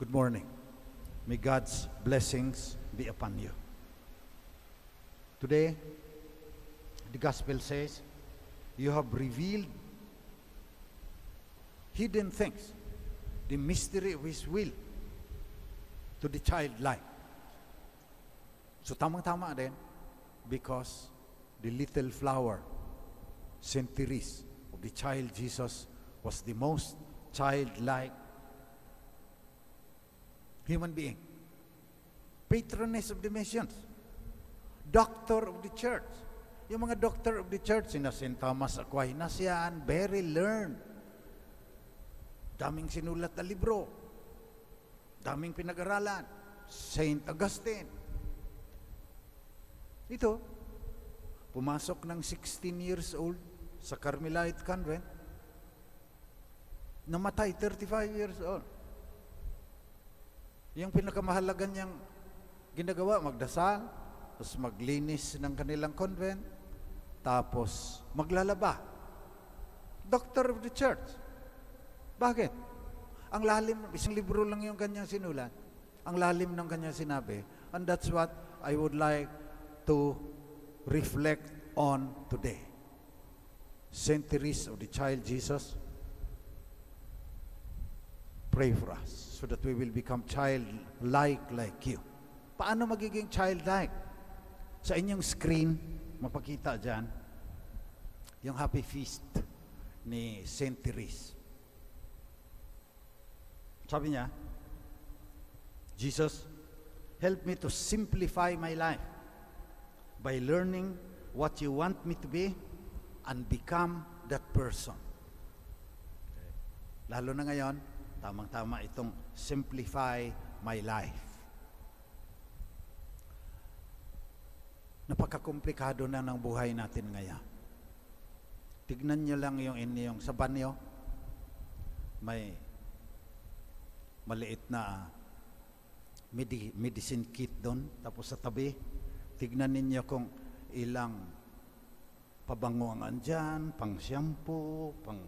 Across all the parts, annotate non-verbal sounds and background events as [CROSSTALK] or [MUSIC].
Good morning. May God's blessings be upon you. Today, the gospel says, You have revealed hidden things, the mystery of His will to the childlike. So tamang-tama din because the little flower, Therese of the child Jesus was the most childlike human being. Patroness of the missions. Doctor of the church. Yung mga doctor of the church, sina St. Thomas Aquinas yan, very learned. Daming sinulat na libro. Daming pinag-aralan. St. Augustine. Ito, pumasok ng 16 years old sa Carmelite Convent, namatay 35 years old. Yung pinakamahalaga niyang ginagawa, magdasal, tapos maglinis ng kanilang convent, tapos maglalaba. Doctor of the church. Bakit? Ang lalim, isang libro lang yung kanyang sinulat. Ang lalim ng kanyang sinabi. And that's what I would like to reflect on today. Saint Therese of the Child Jesus, pray for us so that we will become childlike like you. Paano magiging childlike? Sa inyong screen, mapakita dyan, yung happy feast ni Saint Therese. Sabi niya, Jesus, help me to simplify my life by learning what you want me to be and become that person. Lalo na ngayon, tamang-tama itong simplify my life. Napakakomplikado na ng buhay natin ngayon. Tignan niyo lang yung inyong sa banyo. May maliit na medi- medicine kit doon. Tapos sa tabi, tignan ninyo kung ilang pabango ang andyan, pang shampoo, pang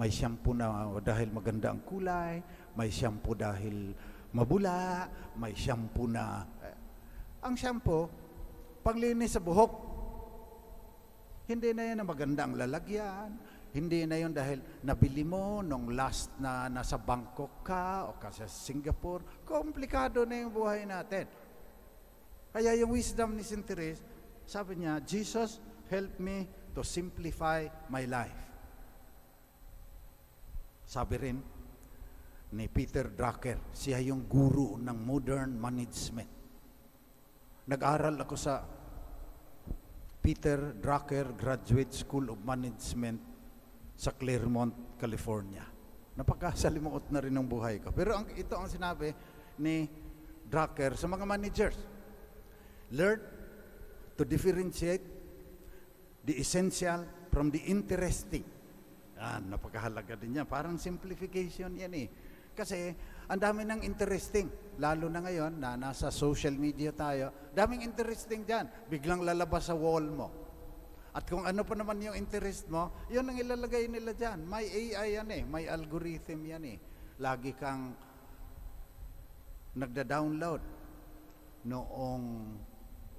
may shampoo na dahil maganda ang kulay, may shampoo dahil mabula, may shampoo na eh, ang shampoo panglinis sa buhok. Hindi na yan ang lalagyan, hindi na yun dahil nabili mo nung last na nasa Bangkok ka o kasi Singapore. Komplikado na yung buhay natin. Kaya yung wisdom ni St. Therese, sabi niya, Jesus, help me to simplify my life. Sabi rin ni Peter Drucker, siya yung guru ng modern management. Nag-aral ako sa Peter Drucker Graduate School of Management sa Claremont, California. Napakasalimuot na rin ng buhay ko. Pero ang, ito ang sinabi ni Drucker sa mga managers. Learn to differentiate the essential from the interesting. Yan, napakahalaga din yan. Parang simplification yan eh. Kasi ang dami ng interesting. Lalo na ngayon na nasa social media tayo. Daming interesting dyan. Biglang lalabas sa wall mo. At kung ano pa naman yung interest mo, yun ang ilalagay nila dyan. May AI yan eh. May algorithm yan eh. Lagi kang nagda-download noong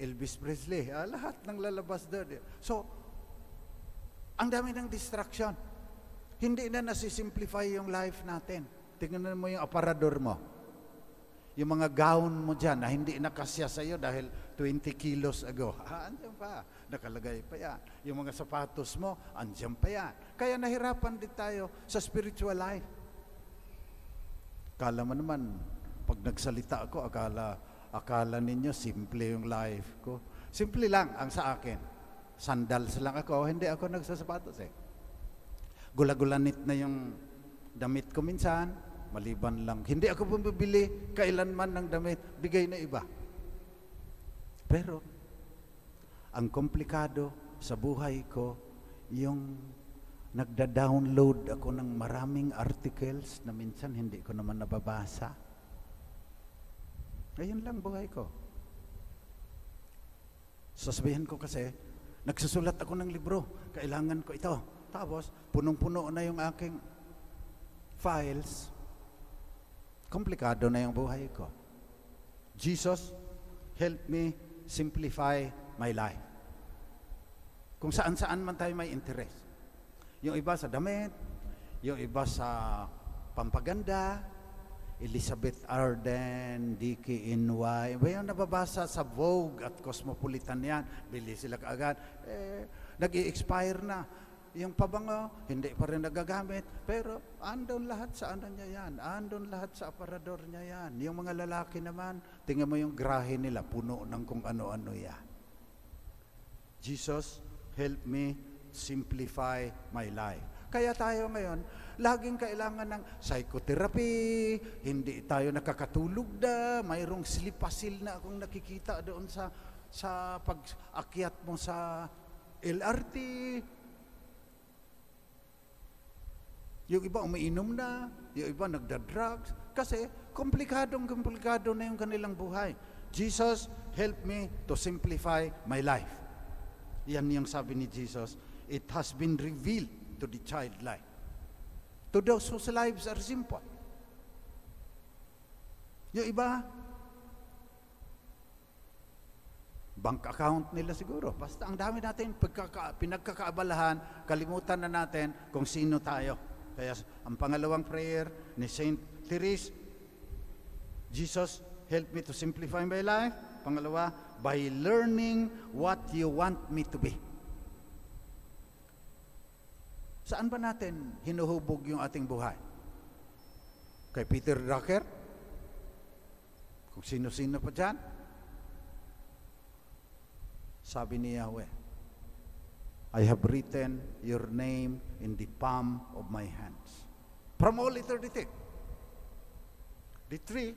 Elvis Presley. Ah, lahat ng lalabas doon. So, ang dami ng distraction. Hindi na nasisimplify yung life natin. Tingnan mo yung aparador mo. Yung mga gown mo dyan na hindi nakasya sa'yo dahil 20 kilos ago. [LAUGHS] Ah, pa. Nakalagay pa yan. Yung mga sapatos mo, andyan pa yan. Kaya nahirapan din tayo sa spiritual life. Kala mo naman, pag nagsalita ako, akala, akala ninyo simple yung life ko. Simple lang ang sa akin. Sandals lang ako, hindi ako nagsasapatos eh. Gulagulanit na yung damit ko minsan, maliban lang. Hindi ako bumibili kailanman ng damit, bigay na iba. Pero, ang komplikado sa buhay ko, yung nagda-download ako ng maraming articles na minsan hindi ko naman nababasa. Ayun lang buhay ko. Sasabihin ko kasi, nagsusulat ako ng libro, kailangan ko ito. Tapos, punong-puno na yung aking files, komplikado na yung buhay ko. Jesus, help me simplify my life. Kung saan-saan man tayo may interest. Yung iba sa damit, yung iba sa pampaganda, Elizabeth Arden, Dicky Inway. Ba yung nababasa sa Vogue at Cosmopolitan yan. Bili sila kaagad. Eh, nag expire na. Yung pabango, hindi pa rin nagagamit. Pero andon lahat sa ano niya yan. Andon lahat sa aparador niya yan. Yung mga lalaki naman, tingnan mo yung grahe nila, puno ng kung ano-ano yan. Jesus, help me simplify my life. Kaya tayo ngayon, laging kailangan ng psychotherapy, hindi tayo nakakatulog na, mayroong slipasil na akong nakikita doon sa sa pag-akyat mo sa LRT, Yung iba umiinom na, yung iba nagda-drugs. Kasi komplikadong komplikado na yung kanilang buhay. Jesus, help me to simplify my life. Yan yung sabi ni Jesus. It has been revealed to the child life. To those whose lives are simple. Yung iba, bank account nila siguro. Basta ang dami natin pagkaka, pinagkakaabalahan, kalimutan na natin kung sino tayo. Kaya ang pangalawang prayer ni Saint Therese, Jesus, help me to simplify my life. Pangalawa, by learning what you want me to be. Saan ba natin hinuhubog yung ating buhay? Kay Peter Drucker? Kung sino-sino pa dyan? Sabi ni Yahweh, I have written your name in the palm of my hands. From all eternity. The tree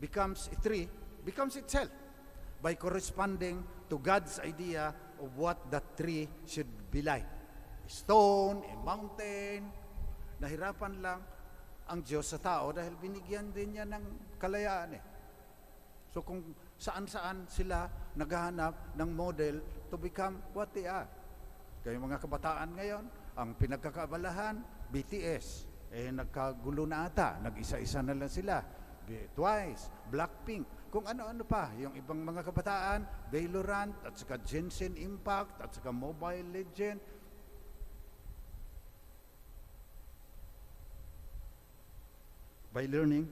becomes a tree, becomes itself by corresponding to God's idea of what that tree should be like. A stone, a mountain. Nahirapan lang ang Diyos sa tao dahil binigyan din niya ng kalayaan eh. So kung saan-saan sila naghahanap ng model to become what they are. Kaya mga kabataan ngayon, ang pinagkakabalahan, BTS, eh nagkagulo na ata, nag-isa-isa na lang sila. Twice, Blackpink, kung ano-ano pa, yung ibang mga kabataan, Valorant, at saka Genshin Impact, at saka Mobile Legend. By learning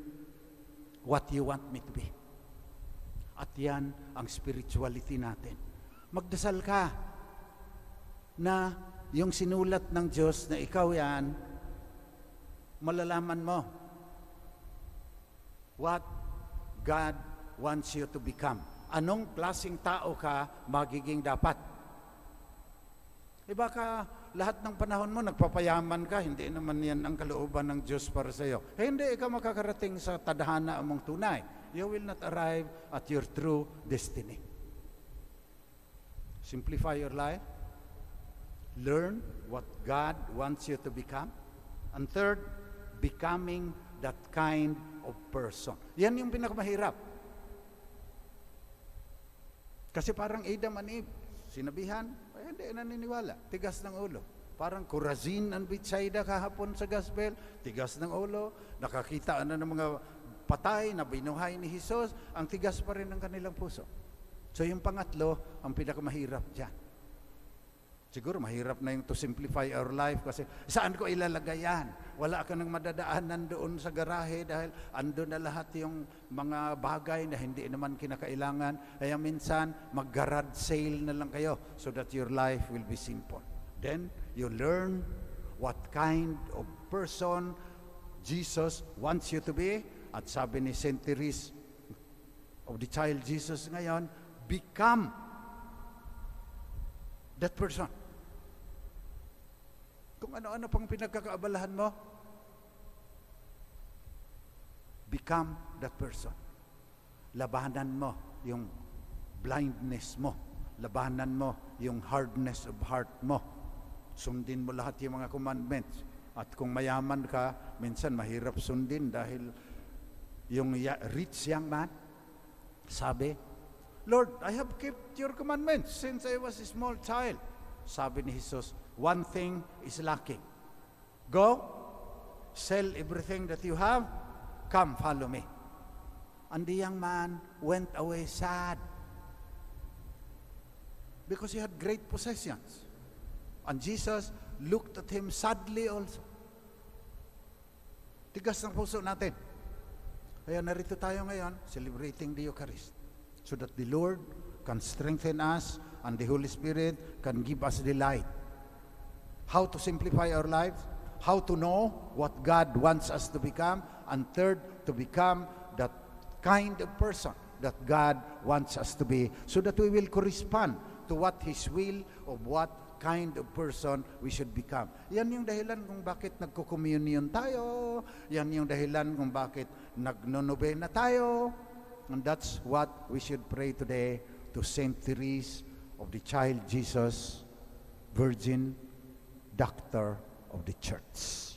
what you want me to be. At yan ang spirituality natin. Magdasal ka na yung sinulat ng Diyos na ikaw yan, malalaman mo what God wants you to become. Anong klasing tao ka magiging dapat? E baka lahat ng panahon mo nagpapayaman ka, hindi naman yan ang kalooban ng Diyos para sa iyo. Eh, hindi ikaw makakarating sa tadhana mong tunay you will not arrive at your true destiny. Simplify your life. Learn what God wants you to become. And third, becoming that kind of person. Yan yung pinakamahirap. Kasi parang Adam and Eve, sinabihan, eh, hindi naniniwala, tigas ng ulo. Parang Corazin and Bethsaida kahapon sa gospel, tigas ng ulo, nakakita na ng mga patay na binuhay ni Jesus, ang tigas pa rin ng kanilang puso. So yung pangatlo, ang pinakamahirap dyan. Siguro mahirap na yung to simplify our life kasi saan ko ilalagay yan? Wala ka nang madadaanan doon sa garahe dahil ando na lahat yung mga bagay na hindi naman kinakailangan. Kaya minsan mag-garage sale na lang kayo so that your life will be simple. Then you learn what kind of person Jesus wants you to be at sabi ni St. Therese of the Child Jesus ngayon, become that person. Kung ano-ano pang pinagkakaabalahan mo, become that person. Labanan mo yung blindness mo. Labanan mo yung hardness of heart mo. Sundin mo lahat yung mga commandments. At kung mayaman ka, minsan mahirap sundin dahil yung rich young man, sabi, Lord, I have kept your commandments since I was a small child. Sabi ni Jesus, one thing is lacking. Go sell everything that you have, come follow me. And the young man went away sad because he had great possessions. And Jesus looked at him sadly also. Tigas ng puso natin. Kaya narito tayo ngayon, celebrating the Eucharist. So that the Lord can strengthen us and the Holy Spirit can give us the light. How to simplify our lives, how to know what God wants us to become, and third, to become that kind of person that God wants us to be so that we will correspond to what His will of what kind of person we should become. Yan yung dahilan kung bakit nagko-communion tayo. Yan yung dahilan kung bakit nagno-novena tayo. And that's what we should pray today to Saint Therese of the Child Jesus, Virgin, Doctor of the Church.